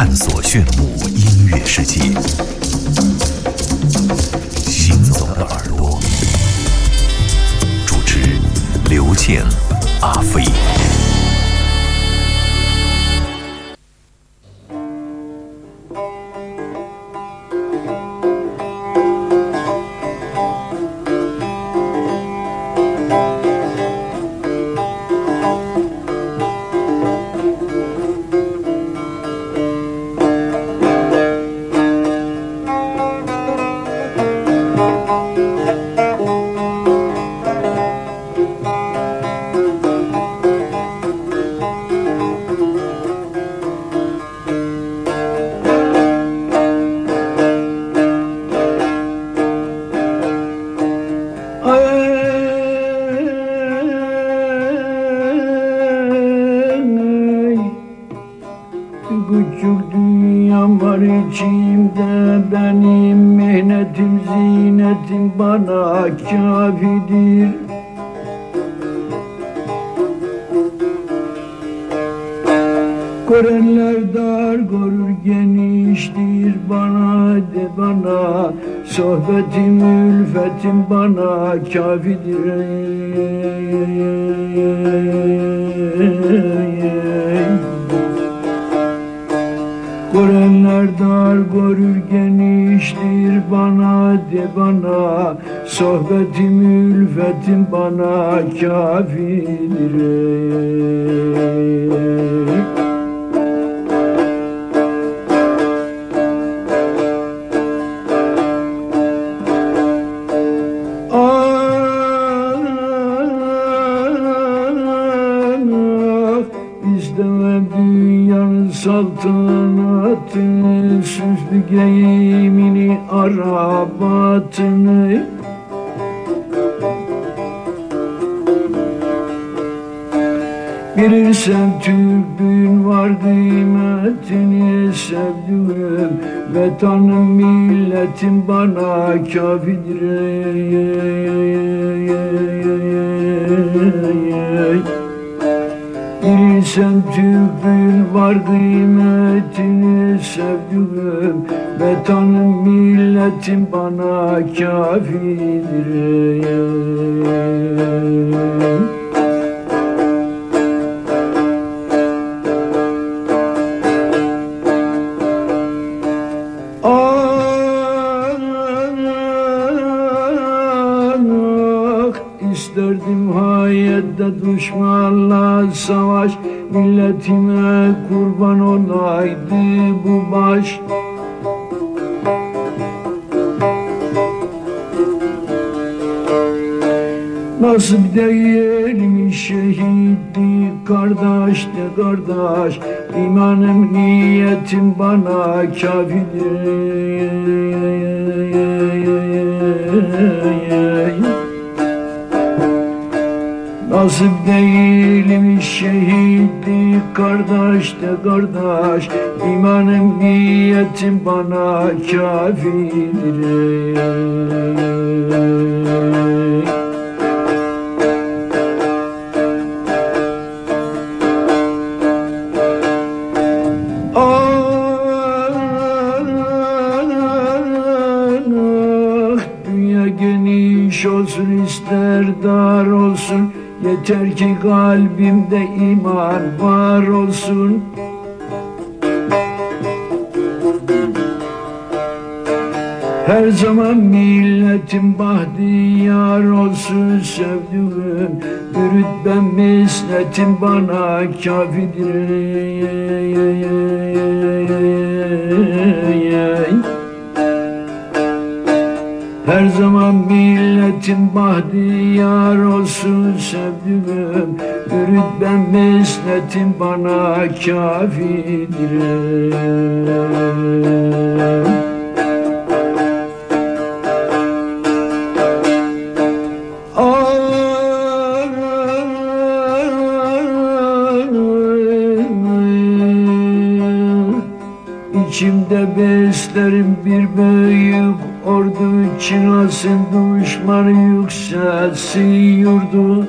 探索炫目音乐世界。行走的耳朵，主持刘健、阿飞。Görenler dar görür geniştir bana de bana. Sohbetim ülfetim bana kafidir. Görenler dar görür geniştir bana de bana. Sohbetim ülfetim bana kafidir İstemem dünyanın saltanatını Süslü geyimini, arabatını. Bilirsen Türk'ün var kıymetini sevdiğim Vatanım milletim bana kafidir Bilirsen Türk'ün var kıymetini sevdiğim Vatanım milletim bana kafidir düşmanla savaş Milletime kurban olaydı bu baş. Nasip değilmiş şehitli kardeş de kardeş İmanım niyetim bana kafidir Nasip değilmiş şehitli kardeş de kardeş. İmanım niyetim bana kafidir ki kalbimde iman var olsun. Her zaman milletim bahtiyar olsun sevdiğim rütbem misnetim bana kafidir. Her zaman milletim Nimetin bahtiyar olsun sevdiğim Yürütmem misletin bana kafidir. Çınlasın düşmanı yükselsin yurdu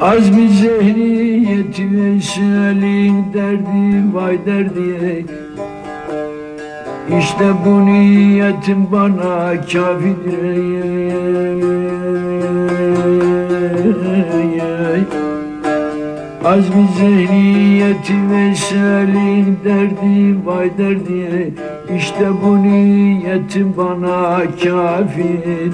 Azmi zehriyeti Veysel'in derdi vay derdi. İşte bu niyetim bana kafidir Azmi zehriyeti Veysel'in derdi vay derdi. İşte bu niyetim bana kafidir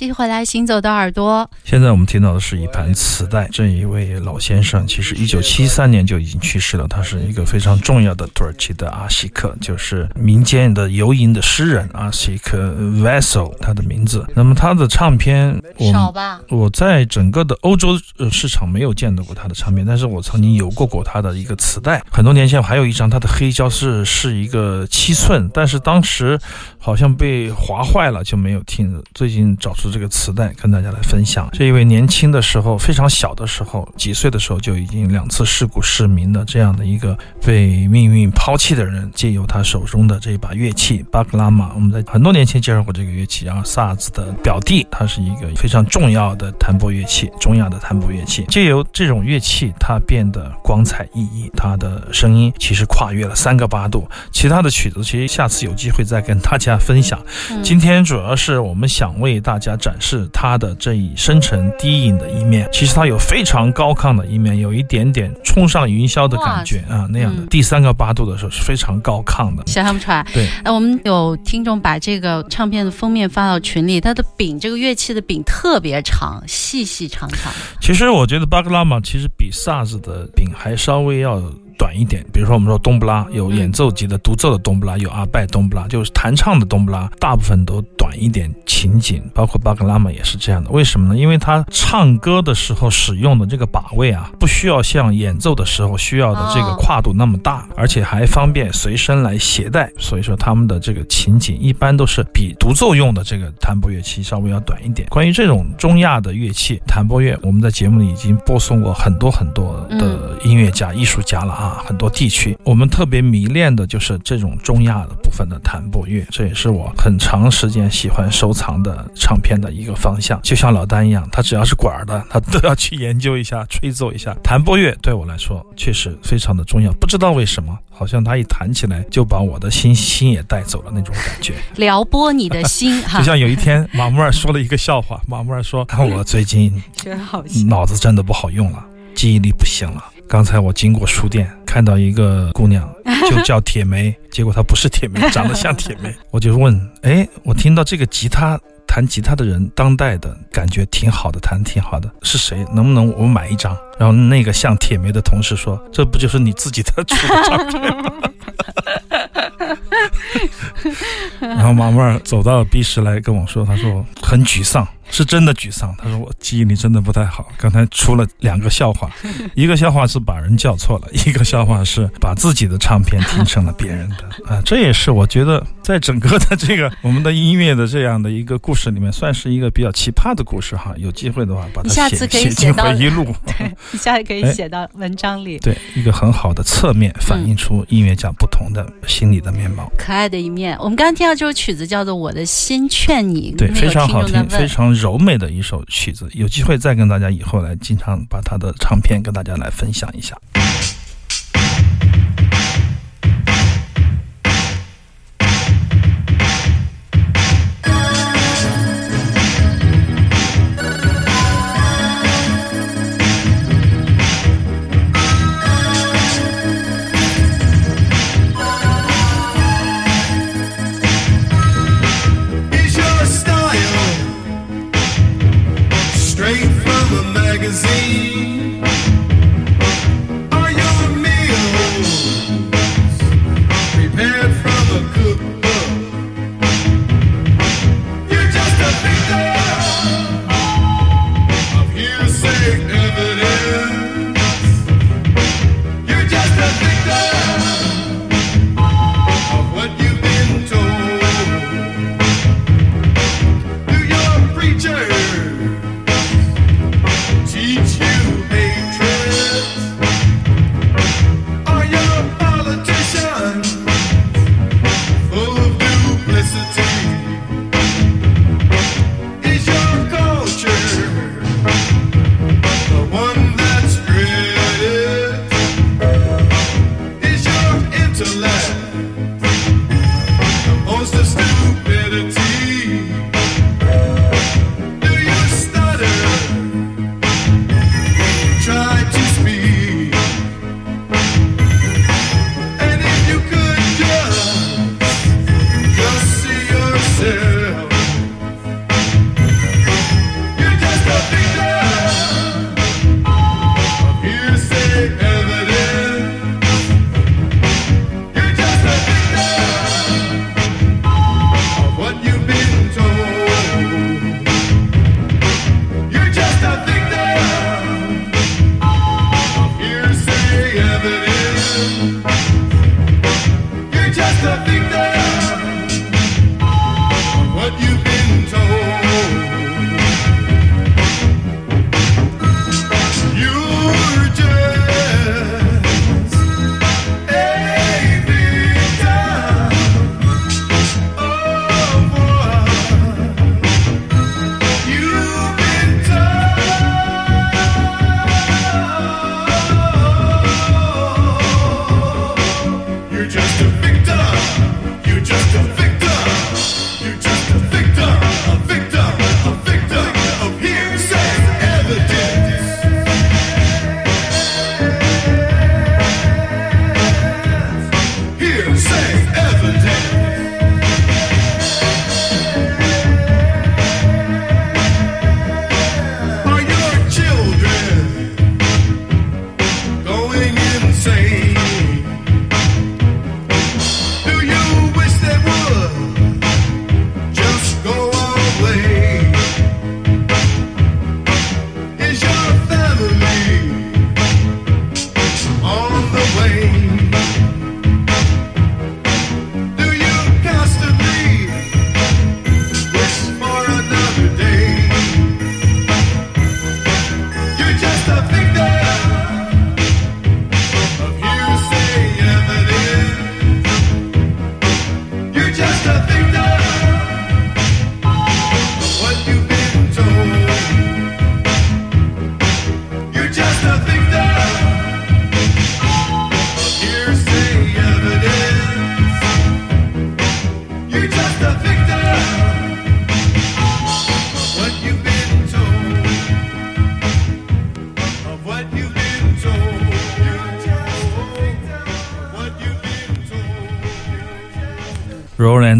继续回来，行走的耳朵。现在我们听到的是一盘磁带。这一位老先生其实一九七三年就已经去世了，他是一个非常重要的土耳其的阿西克，就是民间的游吟的诗人阿西克 Vessel，他的名字。那么他的唱片，我少吧？我在整个的欧洲呃市场没有见到过他的唱片，但是我曾经有过过他的一个磁带。很多年前还有一张他的黑胶是是一个七寸，但是当时好像被划坏了，就没有听。最近找出。这个磁带跟大家来分享，这一位年轻的时候非常小的时候，几岁的时候就已经两次事故失明的这样的一个被命运抛弃的人，借由他手中的这把乐器巴格拉玛，我们在很多年前介绍过这个乐器啊，萨子的表弟，他是一个非常重要的弹拨乐器，中亚的弹拨乐器，借由这种乐器，它变得光彩熠熠，它的声音其实跨越了三个八度。其他的曲子，其实下次有机会再跟大家分享。今天主要是我们想为大家。展示他的这一深沉低吟的一面，其实他有非常高亢的一面，有一点点冲上云霄的感觉啊，那样的第三个八度的时候是非常高亢的，想象不出来。对，那我们有听众把这个唱片的封面发到群里，它的柄，这个乐器的柄特别长，细细长长。其实我觉得巴格拉玛其实比萨斯的柄还稍微要。短一点，比如说我们说冬不拉有演奏级的独奏的冬不拉，有阿拜冬不拉，就是弹唱的冬不拉，大部分都短一点，情景，包括巴格拉玛也是这样的。为什么呢？因为他唱歌的时候使用的这个把位啊，不需要像演奏的时候需要的这个跨度那么大，而且还方便随身来携带。所以说他们的这个情景一般都是比独奏用的这个弹拨乐器稍微要短一点。关于这种中亚的乐器弹拨乐，我们在节目里已经播送过很多很多的音乐家、艺术家了啊。很多地区，我们特别迷恋的就是这种中亚的部分的弹拨乐，这也是我很长时间喜欢收藏的唱片的一个方向。就像老丹一样，他只要是管儿的，他都要去研究一下、吹奏一下。弹拨乐对我来说确实非常的重要，不知道为什么，好像他一弹起来就把我的心心也带走了那种感觉，撩拨你的心。就像有一天马木尔说了一个笑话，马木尔说：“我最近脑子真的不好用了，记忆力不行了。”刚才我经过书店，看到一个姑娘，就叫铁梅，结果她不是铁梅，长得像铁梅。我就问，哎，我听到这个吉他弹吉他的人，当代的感觉挺好的，弹挺好的，是谁？能不能我买一张？然后那个像铁梅的同事说，这不就是你自己的出的唱片吗？然后马木尔走到 B 室来跟我说，他说很沮丧。是真的沮丧。他说我记忆力真的不太好。刚才出了两个笑话，一个笑话是把人叫错了，一个笑话是把自己的唱片听成了别人的 啊。这也是我觉得在整个的这个我们的音乐的这样的一个故事里面，算是一个比较奇葩的故事哈。有机会的话，把它写写进回忆录，对，一下子可以写到文章里。对，一个很好的侧面反映出音乐家不同的心理的面貌，可爱的一面。我们刚刚听到这首曲子叫做《我的心劝你》，对，非常好听，非常。柔美的一首曲子，有机会再跟大家以后来经常把他的唱片跟大家来分享一下。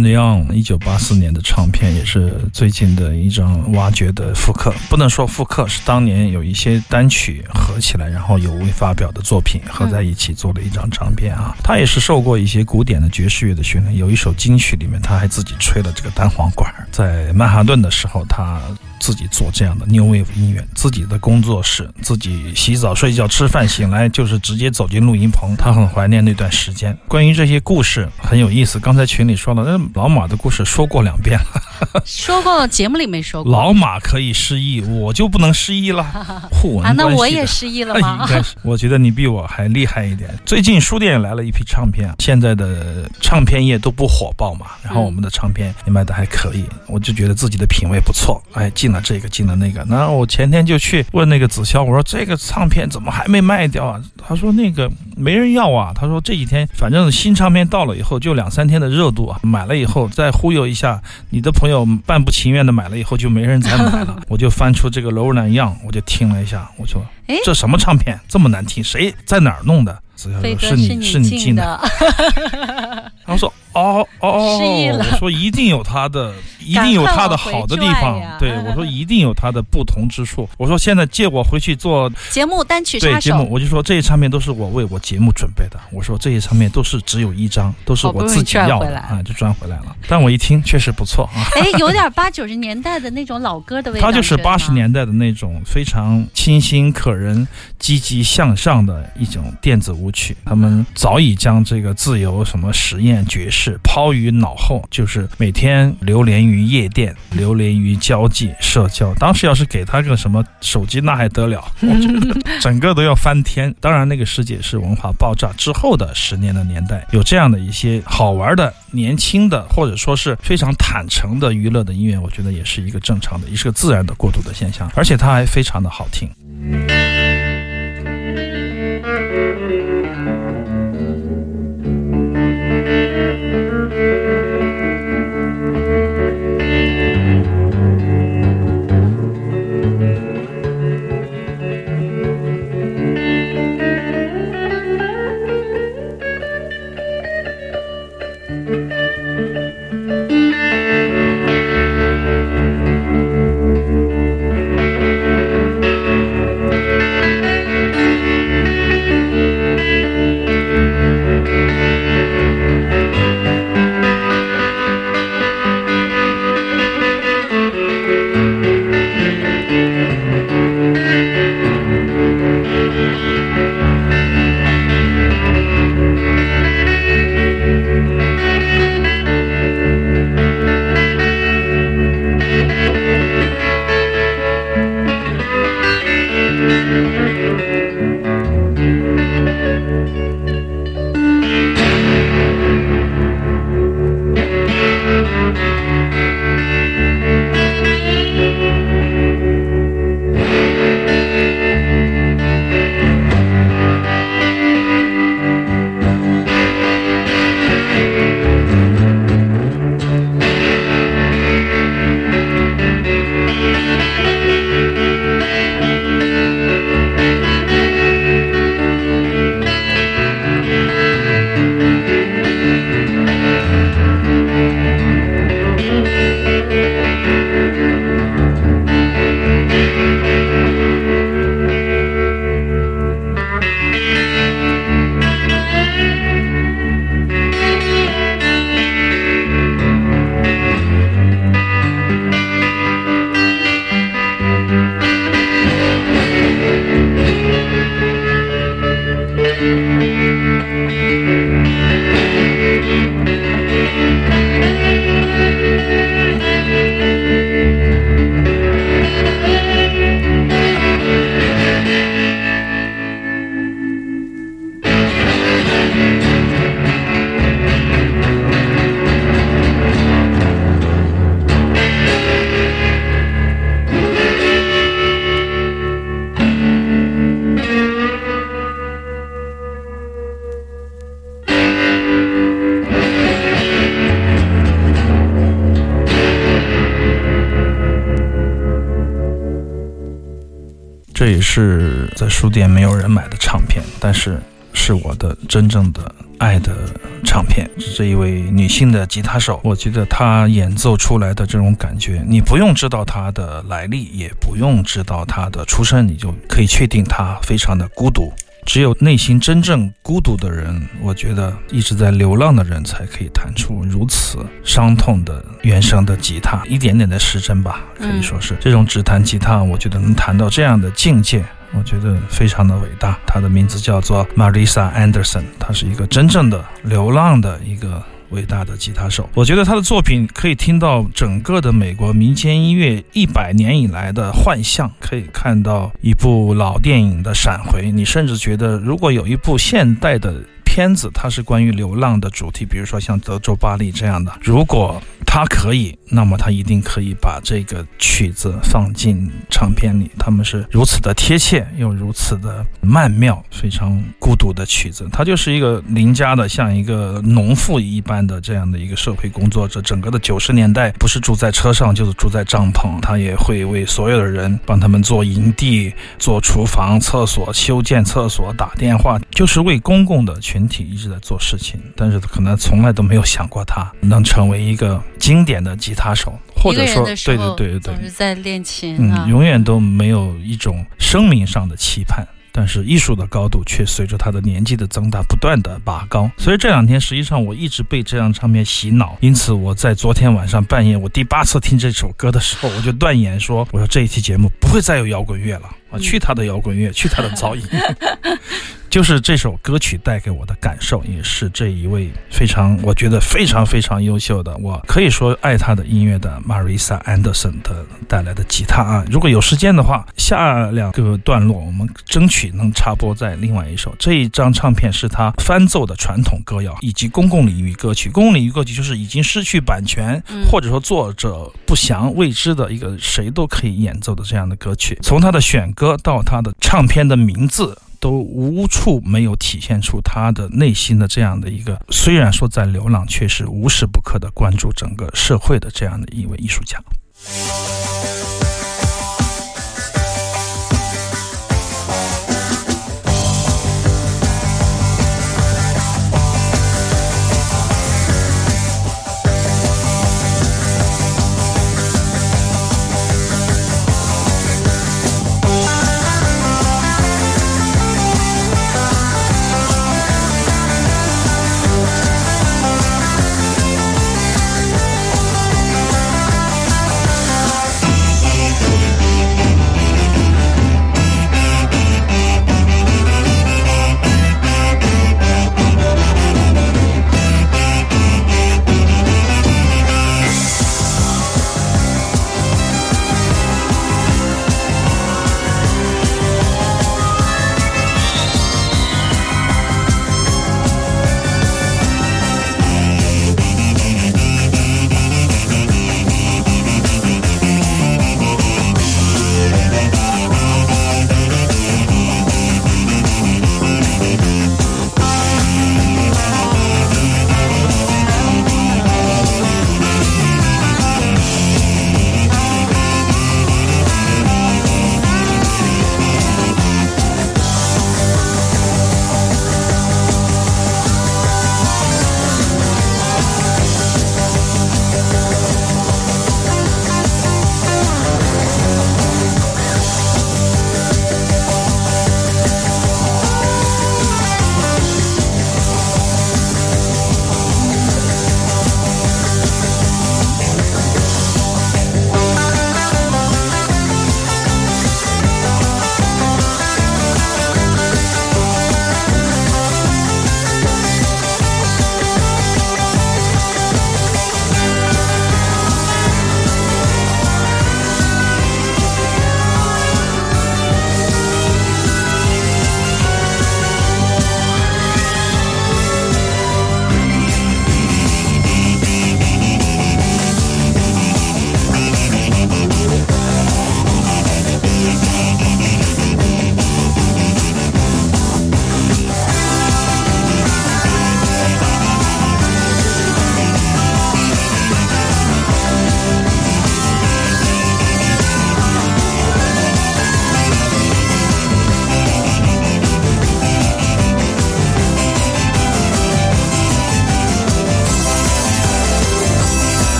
And Young 一九八四年的唱片，也是最近的一张挖掘的复刻，不能说复刻，是当年有一些单曲合起来，然后有未发表的作品合在一起做了一张唱片啊。他也是受过一些古典的爵士乐的训练，有一首金曲里面他还自己吹了这个单簧管，在曼哈顿的时候他。自己做这样的 new wave 音乐，自己的工作室，自己洗澡、睡觉、吃饭，醒来就是直接走进录音棚。他很怀念那段时间。关于这些故事很有意思。刚才群里说了，那老马的故事说过两遍了，说过节目里没说过。老马可以失忆，我就不能失忆了。互文啊，那我也失忆了吗？应该是。我觉得你比我还厉害一点。最近书店也来了一批唱片，现在的唱片业都不火爆嘛，然后我们的唱片也卖的还可以，我就觉得自己的品味不错。哎，进。了这个进了那个，然后我前天就去问那个子潇，我说这个唱片怎么还没卖掉啊？他说那个没人要啊。他说这几天反正新唱片到了以后就两三天的热度啊，买了以后再忽悠一下你的朋友，半不情愿的买了以后就没人再买了。我就翻出这个《楼兰样》，我就听了一下，我说哎，这什么唱片这么难听？谁在哪儿弄的？是你是你进的。然后 说。哦哦，我说一定有他的，一定有他的好的地方。对我说一定有他的不同之处。我说现在借我回去做节目单曲对节目，我就说这些唱片都是我为我节目准备的。我说这些唱片都是只有一张，都是我自己要的啊，就赚回来了。但我一听确实不错啊，哎，有点八九十年代的那种老歌的味道。他就是八十年代的那种非常清新可人、积极向上的一种电子舞曲。他们早已将这个自由、什么实验、爵士。抛于脑后，就是每天流连于夜店，流连于交际社交。当时要是给他个什么手机，那还得了？我觉得整个都要翻天。当然，那个世界是文化爆炸之后的十年的年代，有这样的一些好玩的、年轻的，或者说是非常坦诚的娱乐的音乐，我觉得也是一个正常的，也是个自然的过渡的现象，而且它还非常的好听。这也是在书店没有人买的唱片，但是是我的真正的爱的唱片。这一位女性的吉他手，我觉得她演奏出来的这种感觉，你不用知道她的来历，也不用知道她的出身，你就可以确定她非常的孤独。只有内心真正孤独的人，我觉得一直在流浪的人才可以弹出如此伤痛的原声的吉他，一点点的失真吧，可以说是这种只弹吉他，我觉得能弹到这样的境界，我觉得非常的伟大。他的名字叫做 Marisa Anderson，他是一个真正的流浪的一个。伟大的吉他手，我觉得他的作品可以听到整个的美国民间音乐一百年以来的幻象，可以看到一部老电影的闪回。你甚至觉得，如果有一部现代的片子，它是关于流浪的主题，比如说像德州巴黎这样的，如果他可以，那么他一定可以把这个曲子放进唱片里。他们是如此的贴切，又如此的曼妙，非常孤独的曲子。他就是一个邻家的，像一个农妇一般的这样的一个社会工作者。整个的九十年代，不是住在车上，就是住在帐篷。他也会为所有的人帮他们做营地、做厨房、厕所、修建厕所、打电话，就是为公共的群体一直在做事情。但是可能从来都没有想过他能成为一个。经典的吉他手，或者说，对对对对对，总是在练琴，嗯，永远都没有一种声名上的期盼，但是艺术的高度却随着他的年纪的增大不断的拔高。所以这两天实际上我一直被这张唱片洗脑，因此我在昨天晚上半夜我第八次听这首歌的时候，我就断言说，我说这一期节目不会再有摇滚乐了啊，去他的摇滚乐，去他的 噪音。就是这首歌曲带给我的感受，也是这一位非常，我觉得非常非常优秀的，我可以说爱他的音乐的 Marisa Anderson 的带来的吉他啊。如果有时间的话，下两个段落我们争取能插播在另外一首。这一张唱片是他翻奏的传统歌谣以及公共领域歌曲。公共领域歌曲就是已经失去版权，或者说作者不详未知的一个谁都可以演奏的这样的歌曲。从他的选歌到他的唱片的名字。都无处没有体现出他的内心的这样的一个，虽然说在流浪，却是无时不刻的关注整个社会的这样的一位艺术家。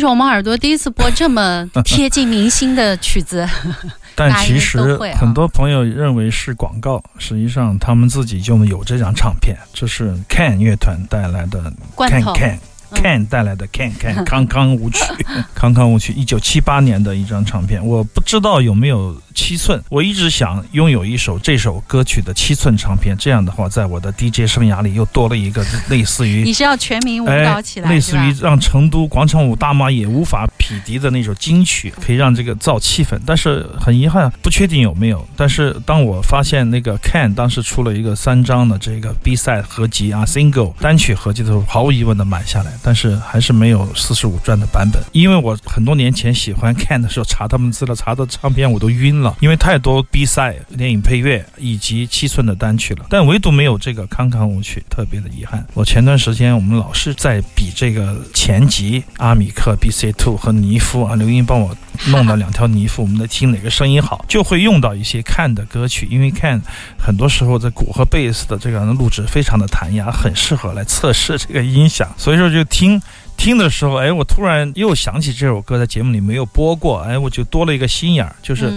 是我们耳朵第一次播这么 贴近明星的曲子。但其实很多朋友认为是广告，实际上他们自己就有这张唱片，这是 Can 乐团带来的罐 Can 头 Can。Can 带来的 Can Can 康康舞曲，康康舞曲，一九七八年的一张唱片，我不知道有没有七寸，我一直想拥有一首这首歌曲的七寸唱片，这样的话，在我的 DJ 生涯里又多了一个类似于你是要全民舞哎蹈起，来，类似于让成都广场舞大妈也无法匹敌的那首金曲，可以让这个造气氛。但是很遗憾，不确定有没有。但是当我发现那个 Can 当时出了一个三张的这个 B 赛合集啊，single 单曲合集的时候，毫无疑问的买下来，但是还是没有四十五转的版本，因为我很多年前喜欢 Can 的时候查他们资料，查到唱片我都晕了，因为太多 B 赛、电影配乐以及七寸的单曲了，但唯独没有这个康康舞曲，特别的遗憾。我前段时间我们老是在比这个前集，阿米克、BC Two 和尼夫啊，刘英帮我弄了两条尼夫，我们在听哪个声音好，就会用到一些 Can 的歌曲，因为 Can 很多时候在鼓和贝斯的这个录制非常的弹牙，很适合来测试这个音响，所以说就听。听的时候，哎，我突然又想起这首歌在节目里没有播过，哎，我就多了一个心眼儿，就是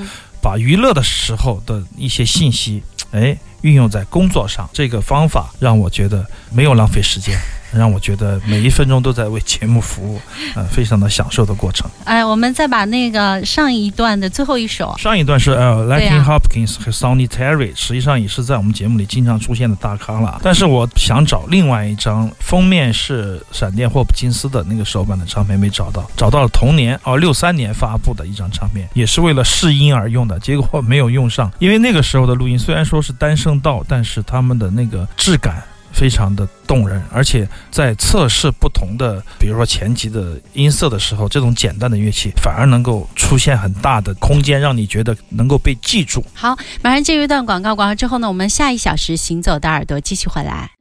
把娱乐的时候的一些信息，哎，运用在工作上。这个方法让我觉得没有浪费时间，让我觉得每一分钟都在为节目服务，呃，非常的享受的过程。哎，我们再把那个上一段的最后一首，上一段是呃对 Latin 啊 Hopkins 和 Sonny Terry，实际上也是在我们节目里经常出现的大咖了。但是我想找另外一张封面是闪电霍普金斯的那个首版的唱片没找到，找到了同年哦六三年发布的一张唱片，也是为了试音而用的，结果没有用上，因为那个时候的录音虽然说是单声道，但是他们的那个质感。非常的动人，而且在测试不同的，比如说前级的音色的时候，这种简单的乐器反而能够出现很大的空间，让你觉得能够被记住。好，马上进入一段广告，广告之后呢，我们下一小时行走的耳朵继续回来。